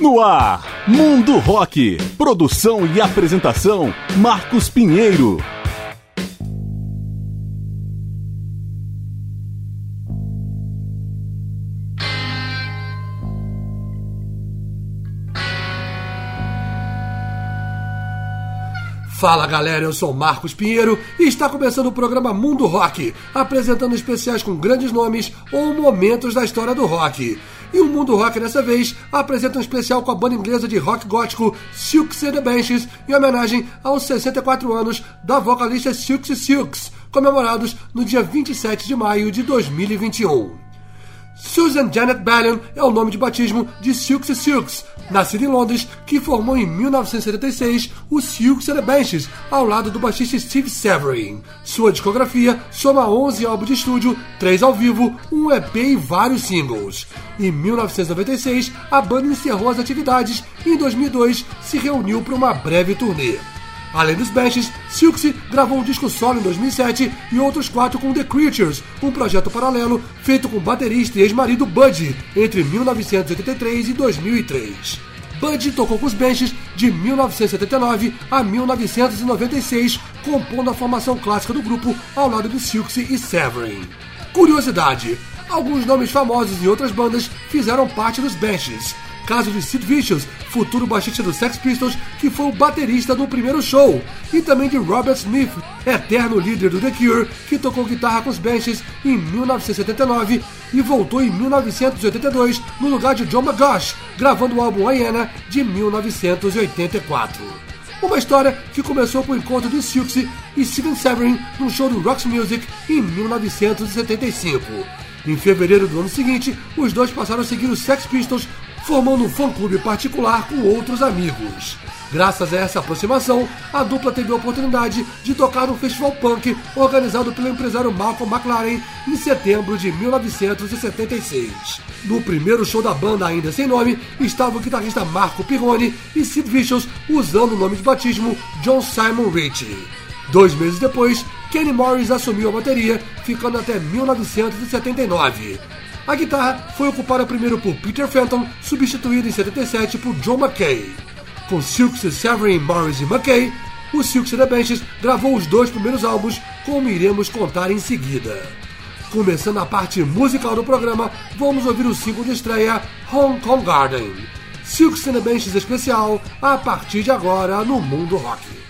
No ar, Mundo Rock. Produção e apresentação, Marcos Pinheiro. Fala galera, eu sou Marcos Pinheiro e está começando o programa Mundo Rock, apresentando especiais com grandes nomes ou momentos da história do rock. E o Mundo Rock dessa vez apresenta um especial com a banda inglesa de rock gótico Silks and the Benches em homenagem aos 64 anos da vocalista Silks Silks, comemorados no dia 27 de maio de 2021. Susan Janet Ballion é o nome de batismo de Silks Silks, nascida em Londres, que formou em 1976 o Silks and ao lado do baixista Steve Severin. Sua discografia soma 11 álbuns de estúdio, 3 ao vivo, um EP e vários singles. Em 1996, a banda encerrou as atividades e em 2002 se reuniu para uma breve turnê. Além dos Benches, Silksy gravou um disco solo em 2007 e outros quatro com The Creatures, um projeto paralelo feito com o baterista e ex-marido Buddy entre 1983 e 2003. Buddy tocou com os Benches de 1979 a 1996, compondo a formação clássica do grupo ao lado de Silksy e Severin. Curiosidade: alguns nomes famosos em outras bandas fizeram parte dos Benches caso de Sid Vicious, futuro baixista do Sex Pistols, que foi o baterista do primeiro show, e também de Robert Smith, eterno líder do The Cure, que tocou guitarra com os Benches em 1979 e voltou em 1982 no lugar de John McGosh, gravando o álbum Hyena de 1984. Uma história que começou com o encontro de Silksy e Steven Severin num show do Rocks Music em 1975. Em fevereiro do ano seguinte, os dois passaram a seguir os Sex Pistols formando um fã-clube particular com outros amigos. Graças a essa aproximação, a dupla teve a oportunidade de tocar no festival punk organizado pelo empresário Malcolm McLaren em setembro de 1976. No primeiro show da banda, ainda sem nome, estava o guitarrista Marco Pirroni e Sid Vicious usando o nome de batismo John Simon Ritchie. Dois meses depois, Kenny Morris assumiu a bateria, ficando até 1979. A guitarra foi ocupada primeiro por Peter Fenton, substituído em 77 por John McKay. Com Silks, Severin, Morris e McKay, o Silks The Benches gravou os dois primeiros álbuns, como iremos contar em seguida. Começando a parte musical do programa, vamos ouvir o single de estreia Hong Kong Garden. Silks The Benches especial, a partir de agora no Mundo Rock.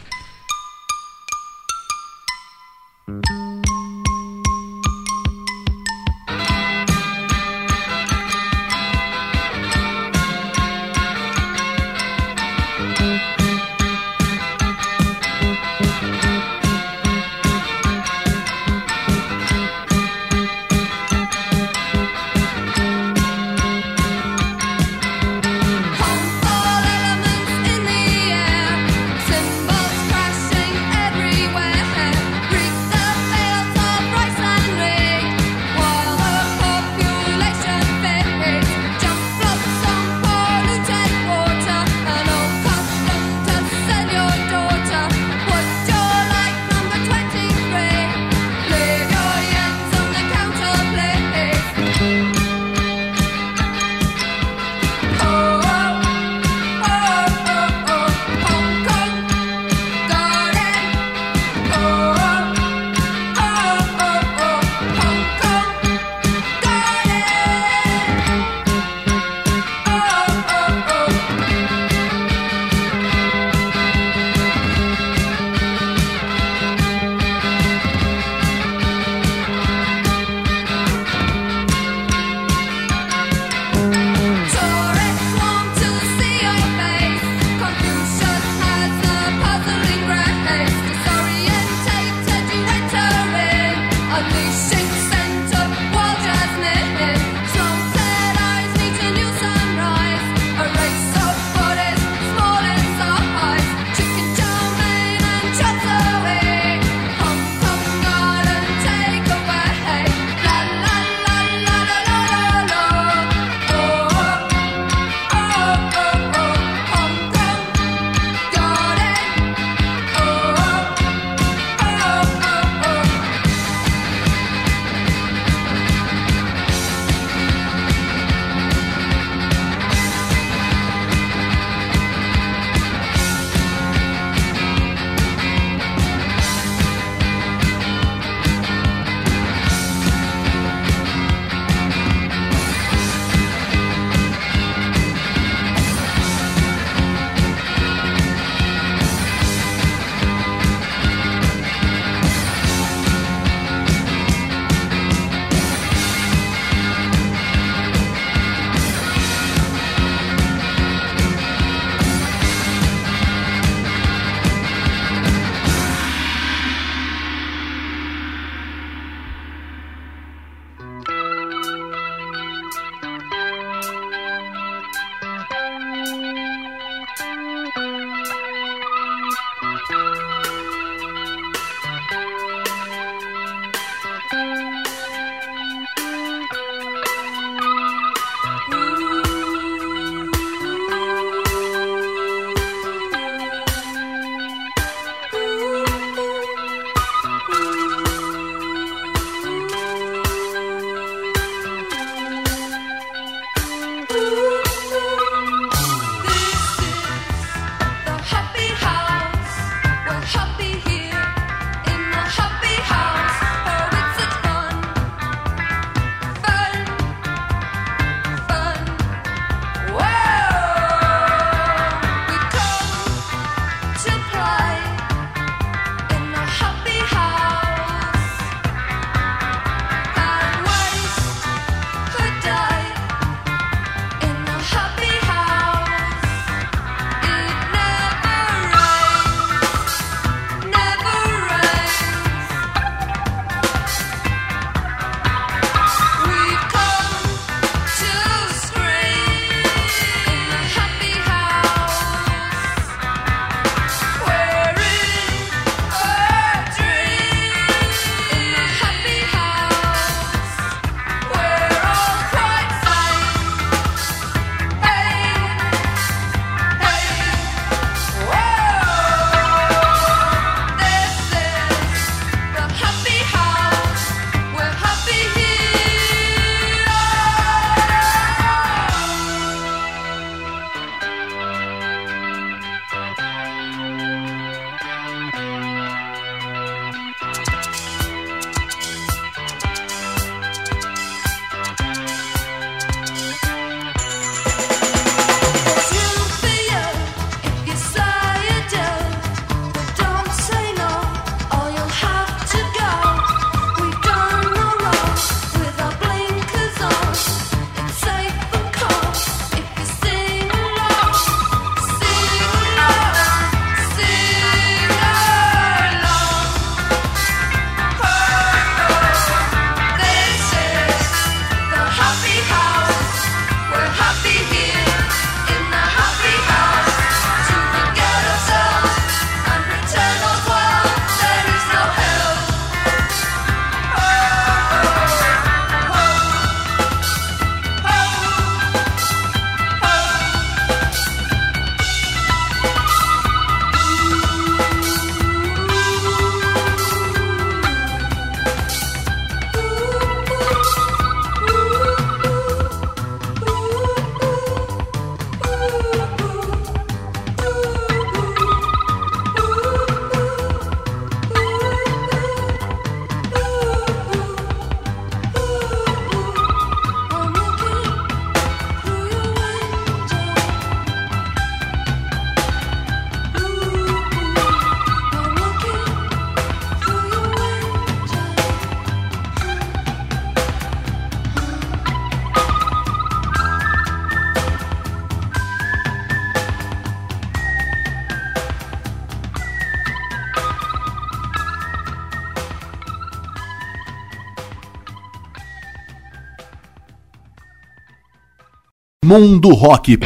Mundo Rock.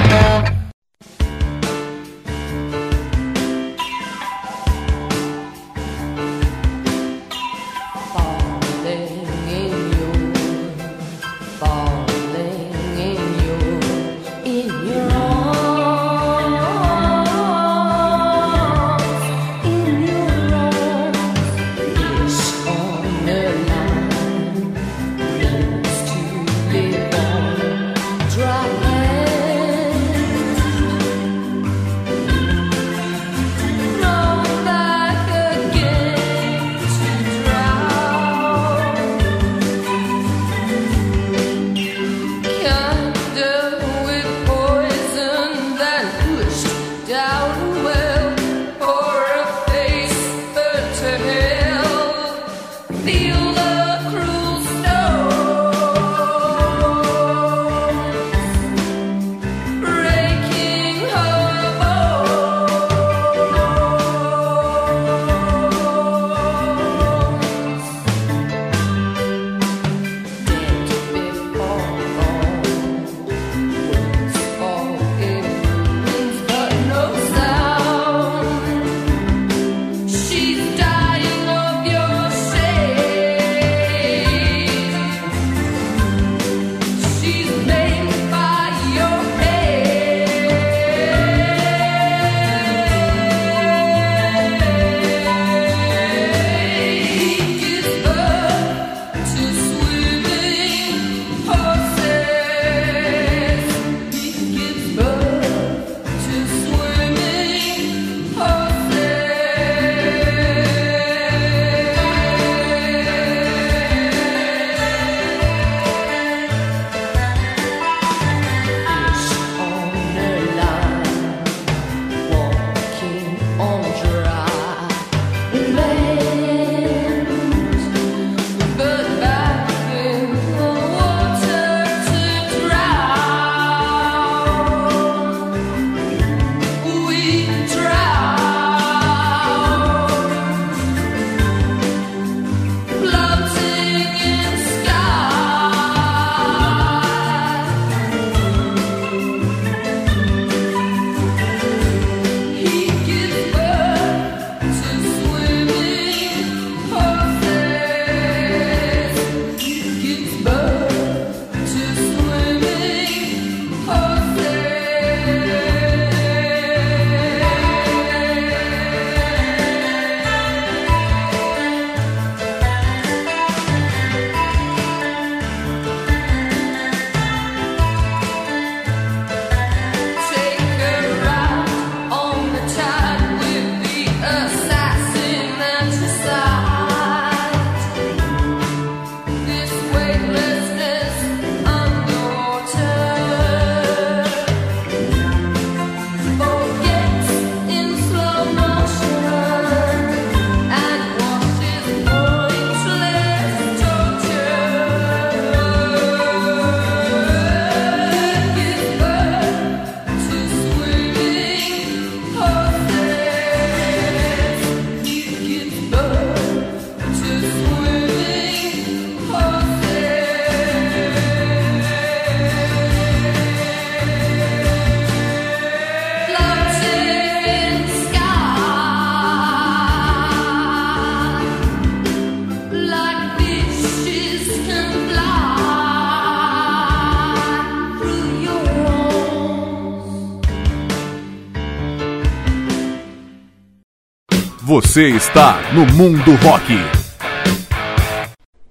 Você está no Mundo Rock.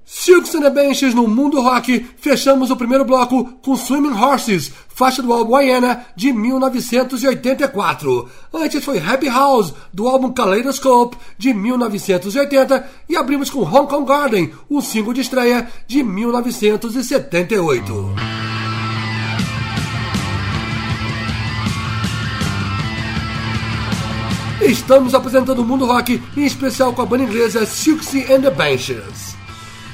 Silks and the Benches no Mundo Rock. Fechamos o primeiro bloco com Swimming Horses, faixa do álbum Guiana de 1984. Antes foi Happy House, do álbum Kaleidoscope de 1980. E abrimos com Hong Kong Garden, o single de estreia de 1978. Estamos apresentando o mundo rock, em especial com a banda inglesa Silksy and the Benches.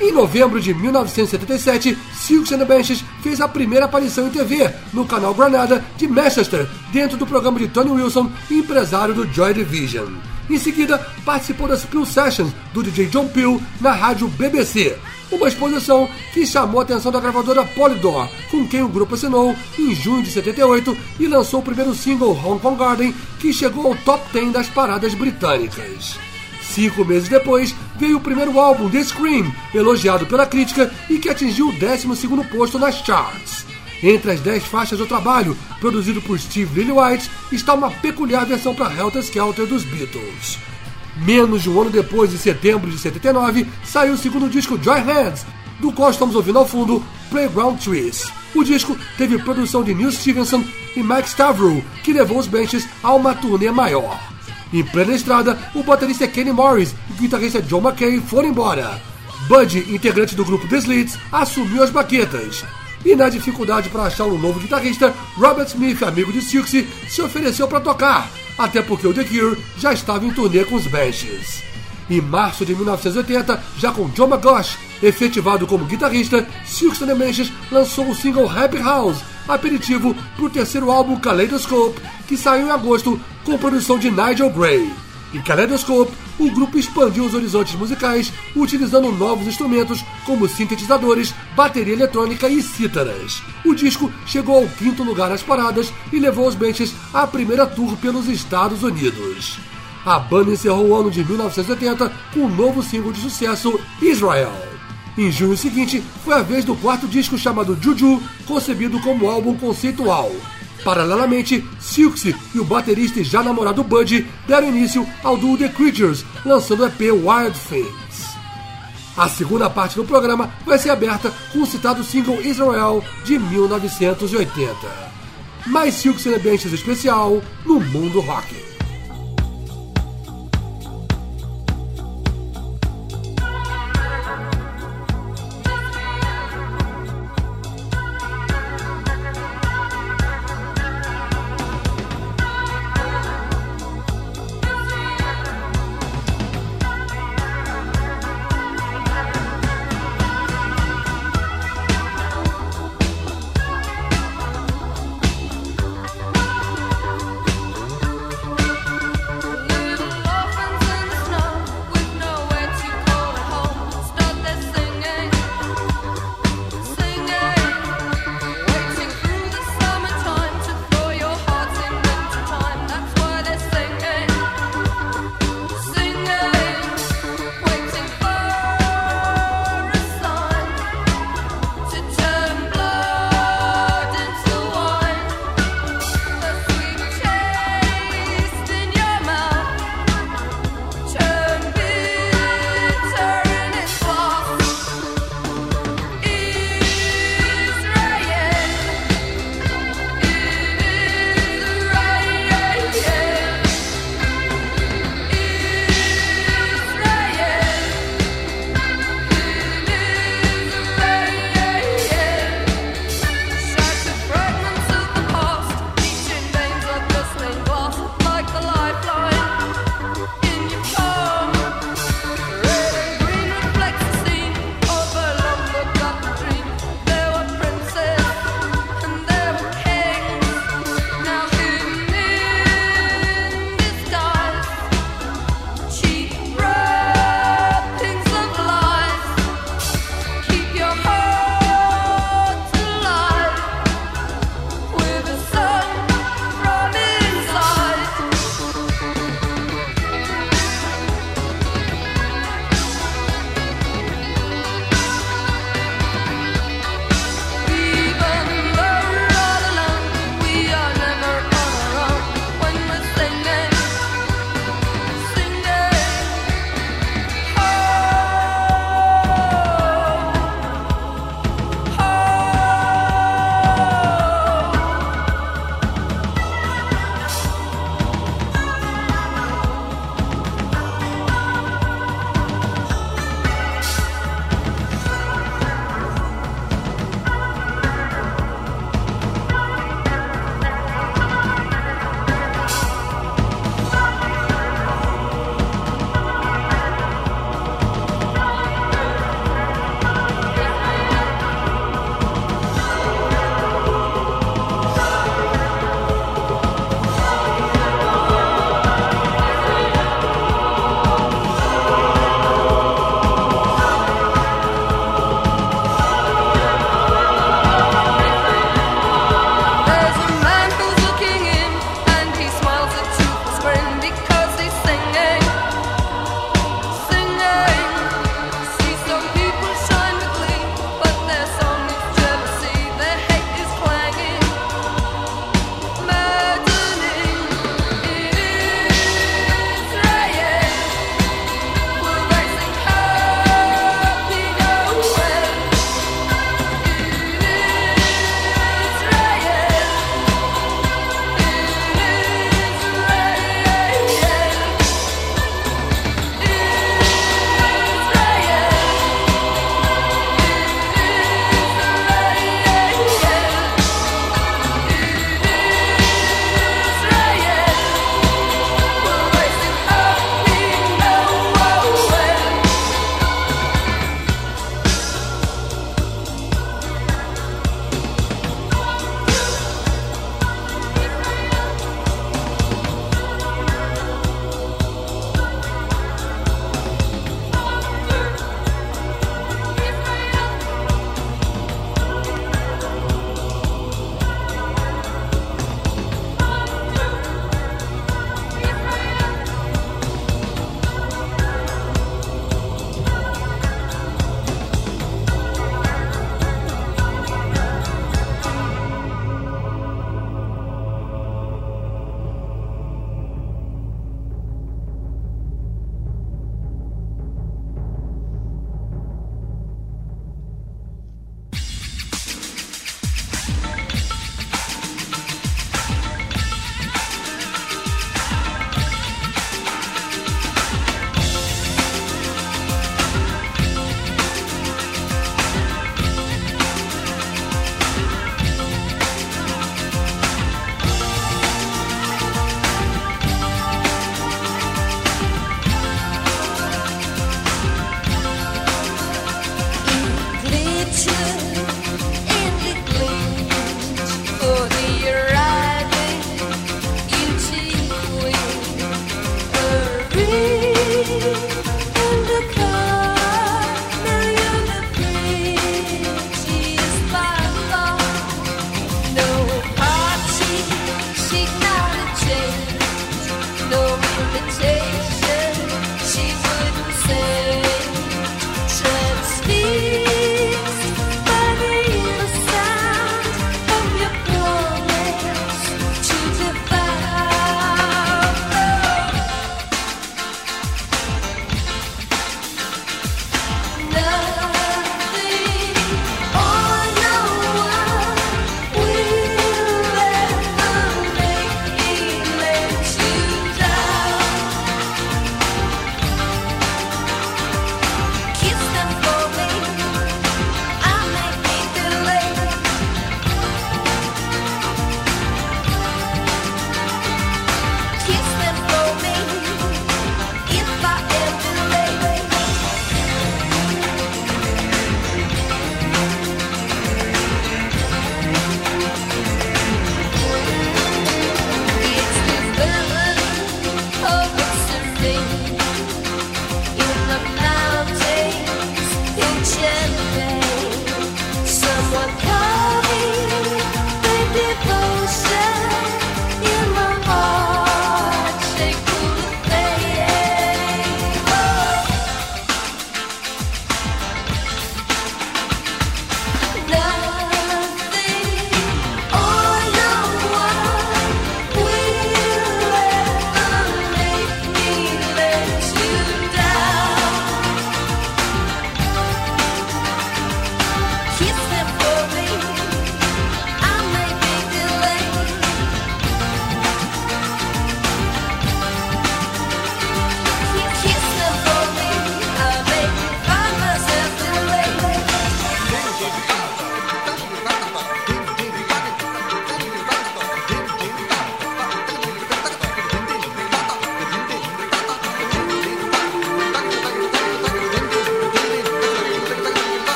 Em novembro de 1977, Silks and the Benches fez a primeira aparição em TV no canal Granada de Manchester, dentro do programa de Tony Wilson, empresário do Joy Division. Em seguida, participou das Peel Sessions do DJ John Peel na rádio BBC, uma exposição que chamou a atenção da gravadora Polydor, com quem o grupo assinou em junho de 78 e lançou o primeiro single Hong Kong Garden, que chegou ao top 10 das paradas britânicas. Cinco meses depois, veio o primeiro álbum, The Scream, elogiado pela crítica e que atingiu o 12 posto nas charts. Entre as 10 faixas do trabalho, produzido por Steve Lillywhite, está uma peculiar versão para Helter Skelter dos Beatles. Menos de um ano depois, em setembro de 79, saiu o segundo disco Joy Hands, do qual estamos ouvindo ao fundo Playground Trees. O disco teve produção de Neil Stevenson e Mike Stavro, que levou os Benches a uma turnê maior. Em plena estrada, o baterista Kenny Morris e o guitarrista John McKay foram embora. Bud, integrante do grupo The Slits, assumiu as baquetas. E na dificuldade para achar um novo guitarrista, Robert Smith, amigo de Siouxsie, se ofereceu para tocar, até porque o The Cure já estava em turnê com os Benches. Em março de 1980, já com John McGosh efetivado como guitarrista, Siouxsie and the Benches lançou o single Happy House, aperitivo para o terceiro álbum Kaleidoscope, que saiu em agosto com produção de Nigel Gray. Em Kaleidoscope, o grupo expandiu os horizontes musicais utilizando novos instrumentos como sintetizadores, bateria eletrônica e cítaras. O disco chegou ao quinto lugar nas paradas e levou os Benches à primeira tour pelos Estados Unidos. A banda encerrou o ano de 1980 com um novo single de sucesso, Israel. Em junho seguinte, foi a vez do quarto disco chamado Juju, concebido como álbum conceitual. Paralelamente, Silksy e o baterista e já namorado Bud deram início ao duo The Creatures, lançando o EP Wild Things. A segunda parte do programa vai ser aberta com o citado single Israel de 1980. Mais Silksy Benches especial no mundo rock.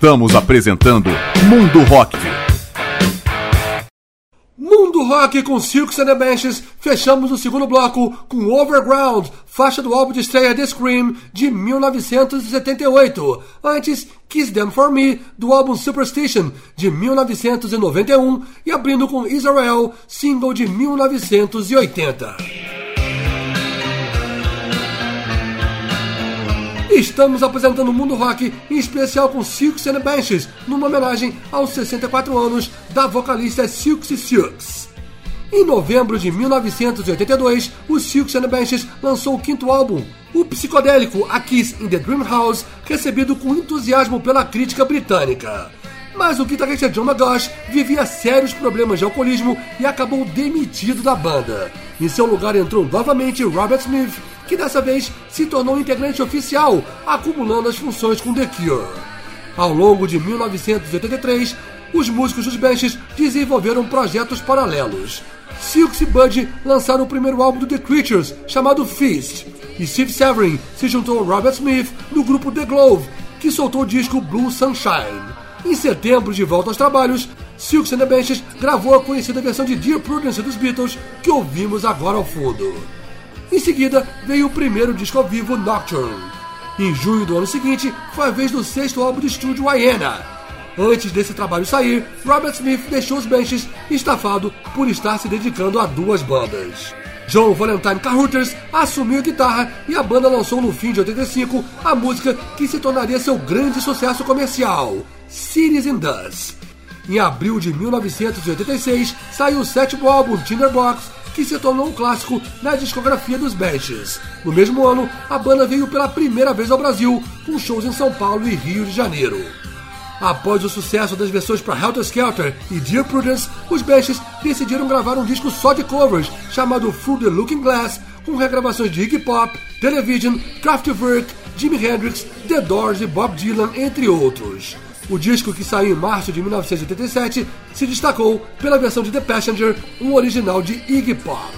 Estamos apresentando Mundo Rock. Mundo Rock com Silks and the Benches. Fechamos o segundo bloco com Overground, faixa do álbum de estreia The Scream de 1978. Antes, Kiss Them For Me, do álbum Superstition de 1991. E abrindo com Israel, single de 1980. Estamos apresentando o Mundo Rock, em especial com Silks and Benches, numa homenagem aos 64 anos da vocalista Silks Silks. Em novembro de 1982, o Silks and Benches lançou o quinto álbum, o psicodélico A Kiss in the Dream House, recebido com entusiasmo pela crítica britânica. Mas o guitarrista John McGosh vivia sérios problemas de alcoolismo e acabou demitido da banda. Em seu lugar entrou novamente Robert Smith, que dessa vez se tornou integrante oficial, acumulando as funções com The Cure. Ao longo de 1983, os músicos dos Benches desenvolveram projetos paralelos. Silks e Budgie lançaram o primeiro álbum do The Creatures, chamado Feast, e Steve Severin se juntou a Robert Smith no grupo The Glove, que soltou o disco Blue Sunshine. Em setembro, de volta aos trabalhos, Silks and the Benches gravou a conhecida versão de Dear Prudence dos Beatles, que ouvimos agora ao fundo. Em seguida, veio o primeiro disco ao vivo, Nocturne. Em junho do ano seguinte, foi a vez do sexto álbum de estúdio Hyena. Antes desse trabalho sair, Robert Smith deixou os Benches estafado por estar se dedicando a duas bandas. John Valentine Carruthers assumiu a guitarra e a banda lançou no fim de 85 a música que se tornaria seu grande sucesso comercial, Cities in Dust. Em abril de 1986, saiu o sétimo álbum Tinderbox, que se tornou um clássico na discografia dos Benches. No mesmo ano, a banda veio pela primeira vez ao Brasil, com shows em São Paulo e Rio de Janeiro. Após o sucesso das versões para Helter Skelter e Dear Prudence, os Benches decidiram gravar um disco só de covers, chamado Through the Looking Glass, com regravações de Iggy Pop, Television, Kraftwerk, Jimi Hendrix, The Doors e Bob Dylan, entre outros. O disco, que saiu em março de 1987, se destacou pela versão de The Passenger, um original de Iggy Pop.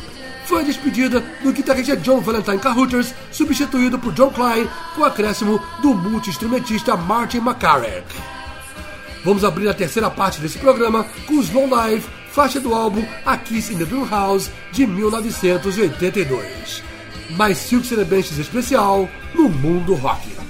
Foi a despedida do guitarrista John Valentine Carruthers, substituído por John Klein, com acréscimo do multi-instrumentista Martin McCarrick. Vamos abrir a terceira parte desse programa com Slow Live, faixa do álbum A Kiss in the Dream House, de 1982. Mais Silks and Benches especial no Mundo Rock.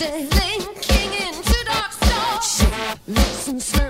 They're linking into dark stars. Listen, slow.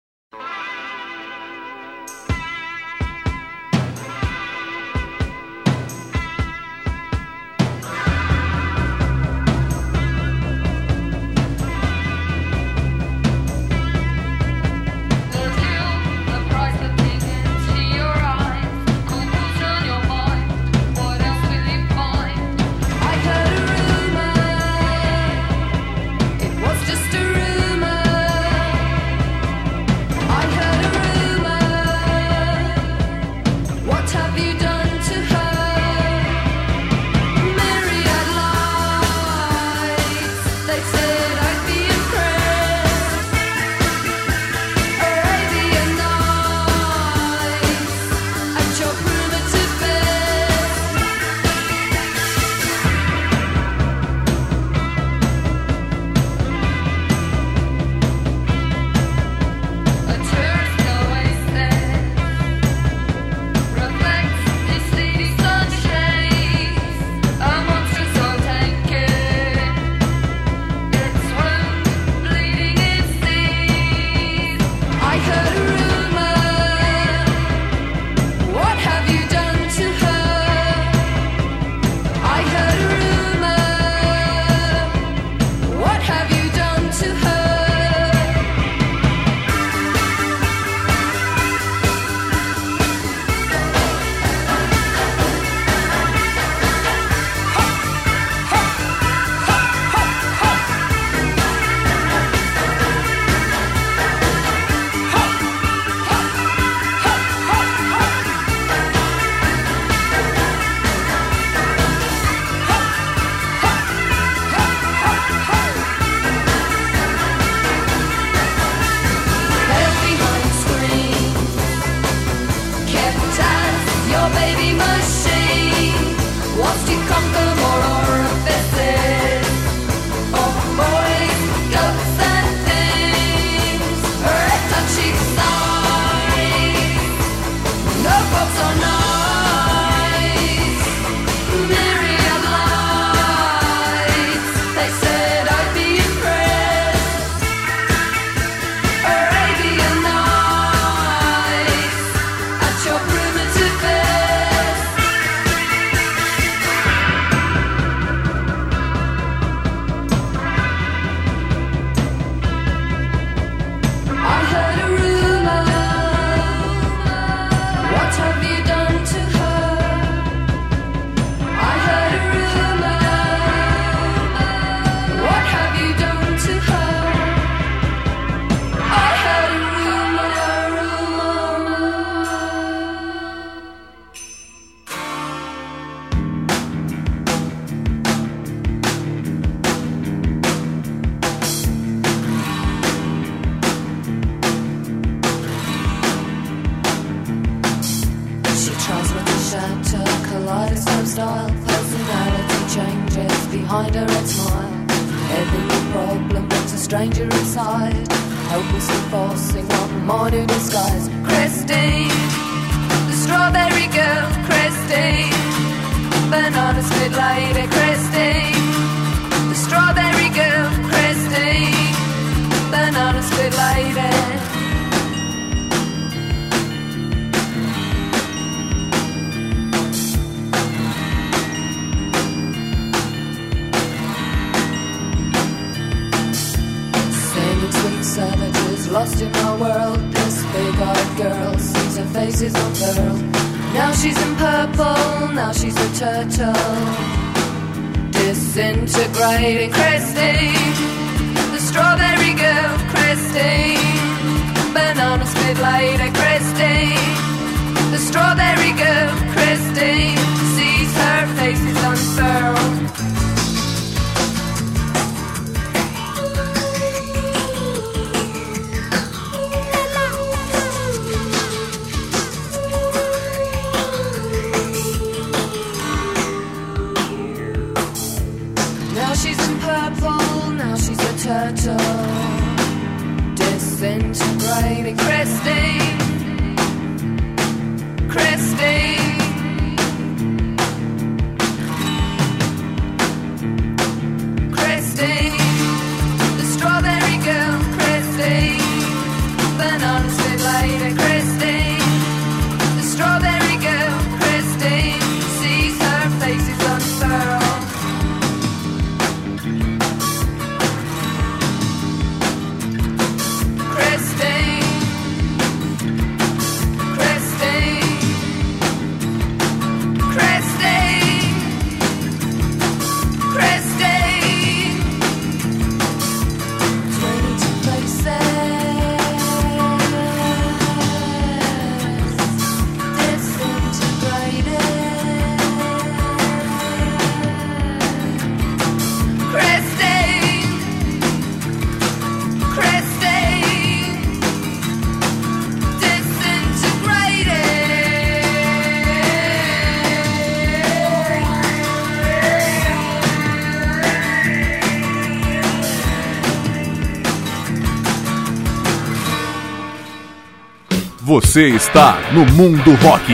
Você está no Mundo Rock.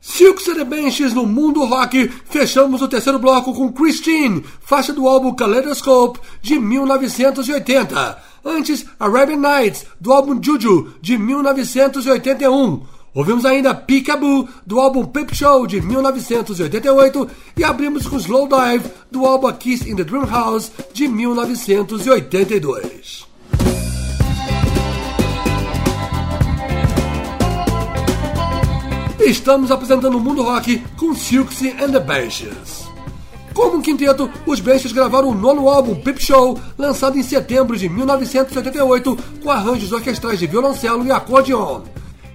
Silk and the Benches no Mundo Rock. Fechamos o terceiro bloco com Christine, faixa do álbum Kaleidoscope de 1980. Antes, Arabian Nights, do álbum Juju de 1981. Ouvimos ainda Peekaboo, do álbum Peep Show de 1988. E abrimos com Slow Dive, do álbum Kiss in the Dream House de 1982. Estamos apresentando o Mundo Rock com Silksy and the Benches. Como um quinteto, os Benches gravaram o nono álbum Peep Show, lançado em setembro de 1988, com arranjos orquestrais de violoncelo e acordeon.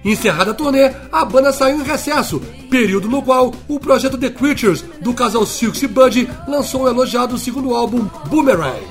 Encerrada a turnê, a banda saiu em recesso, período no qual o projeto The Creatures, do casal Silks e Buddy, lançou o elogiado segundo álbum Boomerang.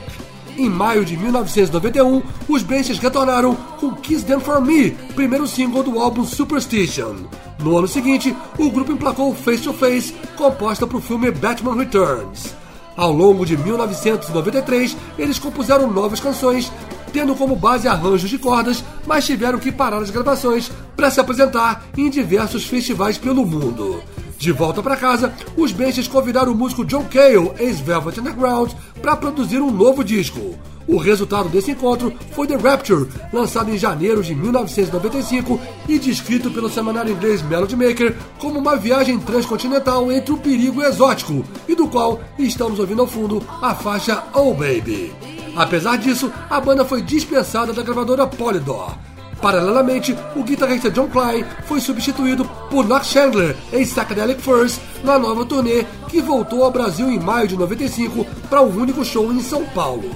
Em maio de 1991, os Benches retornaram com Kiss Them For Me, primeiro single do álbum Superstition. No ano seguinte, o grupo emplacou Face to Face, composta para o filme Batman Returns. Ao longo de 1993, eles compuseram novas canções, tendo como base arranjos de cordas, mas tiveram que parar as gravações para se apresentar em diversos festivais pelo mundo. De volta para casa, os Benches convidaram o músico John Cale, ex-Velvet Underground, para produzir um novo disco. O resultado desse encontro foi The Rapture, lançado em janeiro de 1995 e descrito pelo semanário inglês Melody Maker como uma viagem transcontinental entre o perigo exótico, e do qual estamos ouvindo ao fundo a faixa Oh Baby. Apesar disso, a banda foi dispensada da gravadora Polydor. Paralelamente, o guitarrista John Klein foi substituído por Knox Chandler em Psychedelic Furs na nova turnê que voltou ao Brasil em maio de 95 para um único show em São Paulo.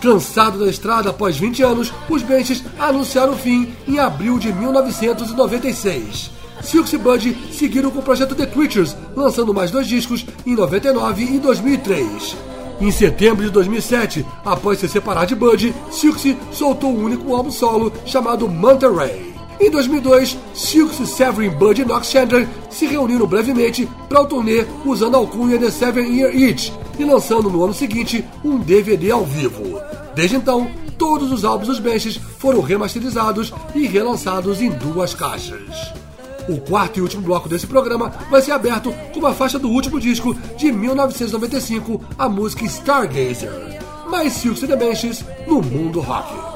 Cansado da estrada após 20 anos, os Benches anunciaram o fim em abril de 1996. Silks e Buddy seguiram com o projeto The Creatures, lançando mais dois discos em 99 e 2003. Em setembro de 2007, após se separar de Bud, Silksy soltou um único álbum solo chamado Manta Ray. Em 2002, Silksy, Severin, Bud e Nox Chandler se reuniram brevemente para o turnê usando a alcunha The Seven Year Itch e lançando no ano seguinte um DVD ao vivo. Desde então, todos os álbuns dos Benches foram remasterizados e relançados em duas caixas. O quarto e último bloco desse programa vai ser aberto com uma faixa do último disco de 1995, a música Stargazer. Mais Silks and the Benches no mundo rock.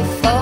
the.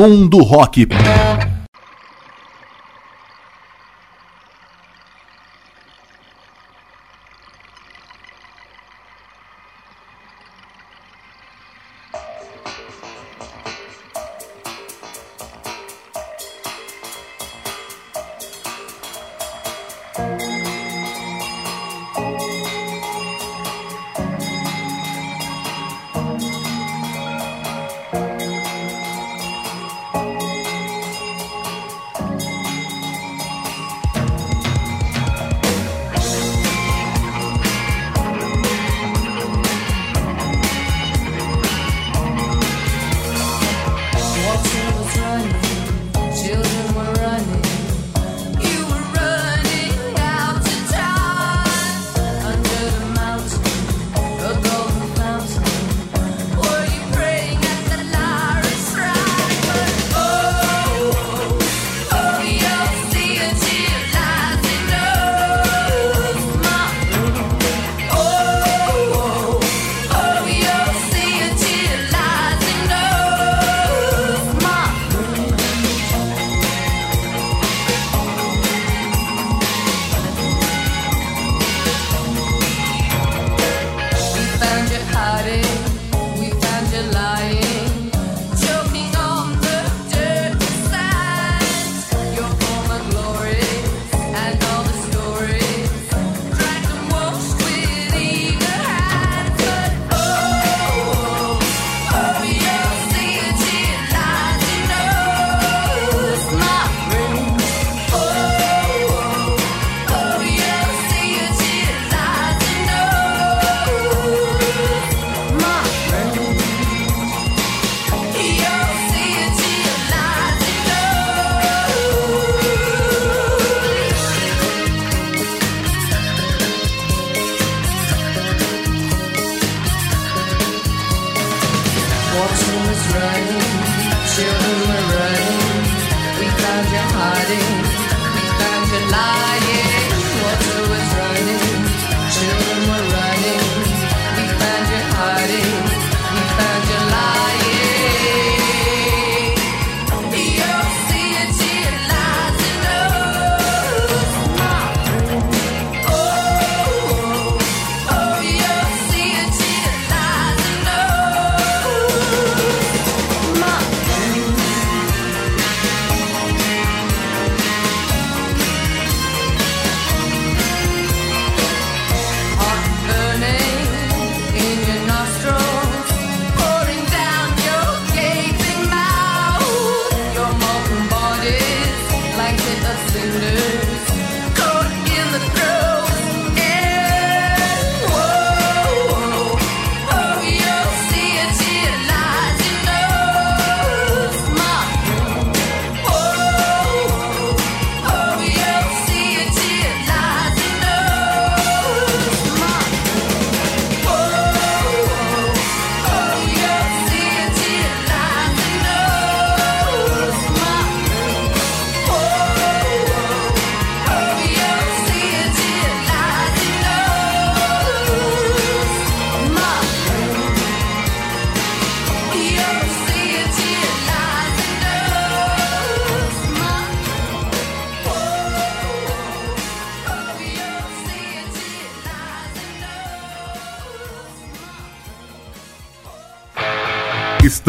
Mundo Rock.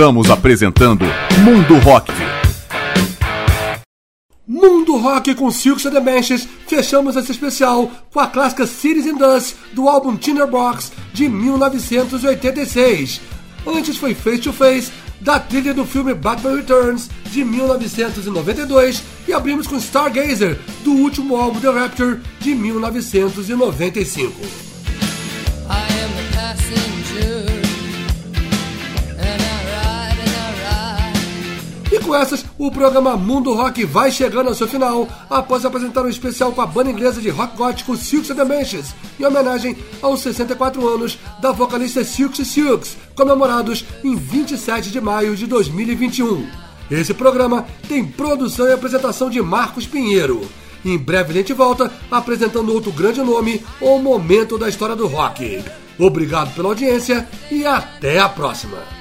Estamos apresentando Mundo Rock. Mundo Rock com Silks and the Benches, fechamos esse especial com a clássica Cities in Dust do álbum Tinderbox de 1986. Antes foi Face to Face, da trilha do filme Batman Returns de 1992 e abrimos com Stargazer do último álbum The Rapture de 1995. Com essas, o programa Mundo Rock vai chegando ao seu final, após apresentar um especial com a banda inglesa de rock gótico Silks and the Benches, em homenagem aos 64 anos da vocalista Silks Silks, comemorados em 27 de maio de 2021. Esse programa tem produção e apresentação de Marcos Pinheiro. Em breve a gente volta apresentando outro grande nome ou momento da história do rock. Obrigado pela audiência e até a próxima.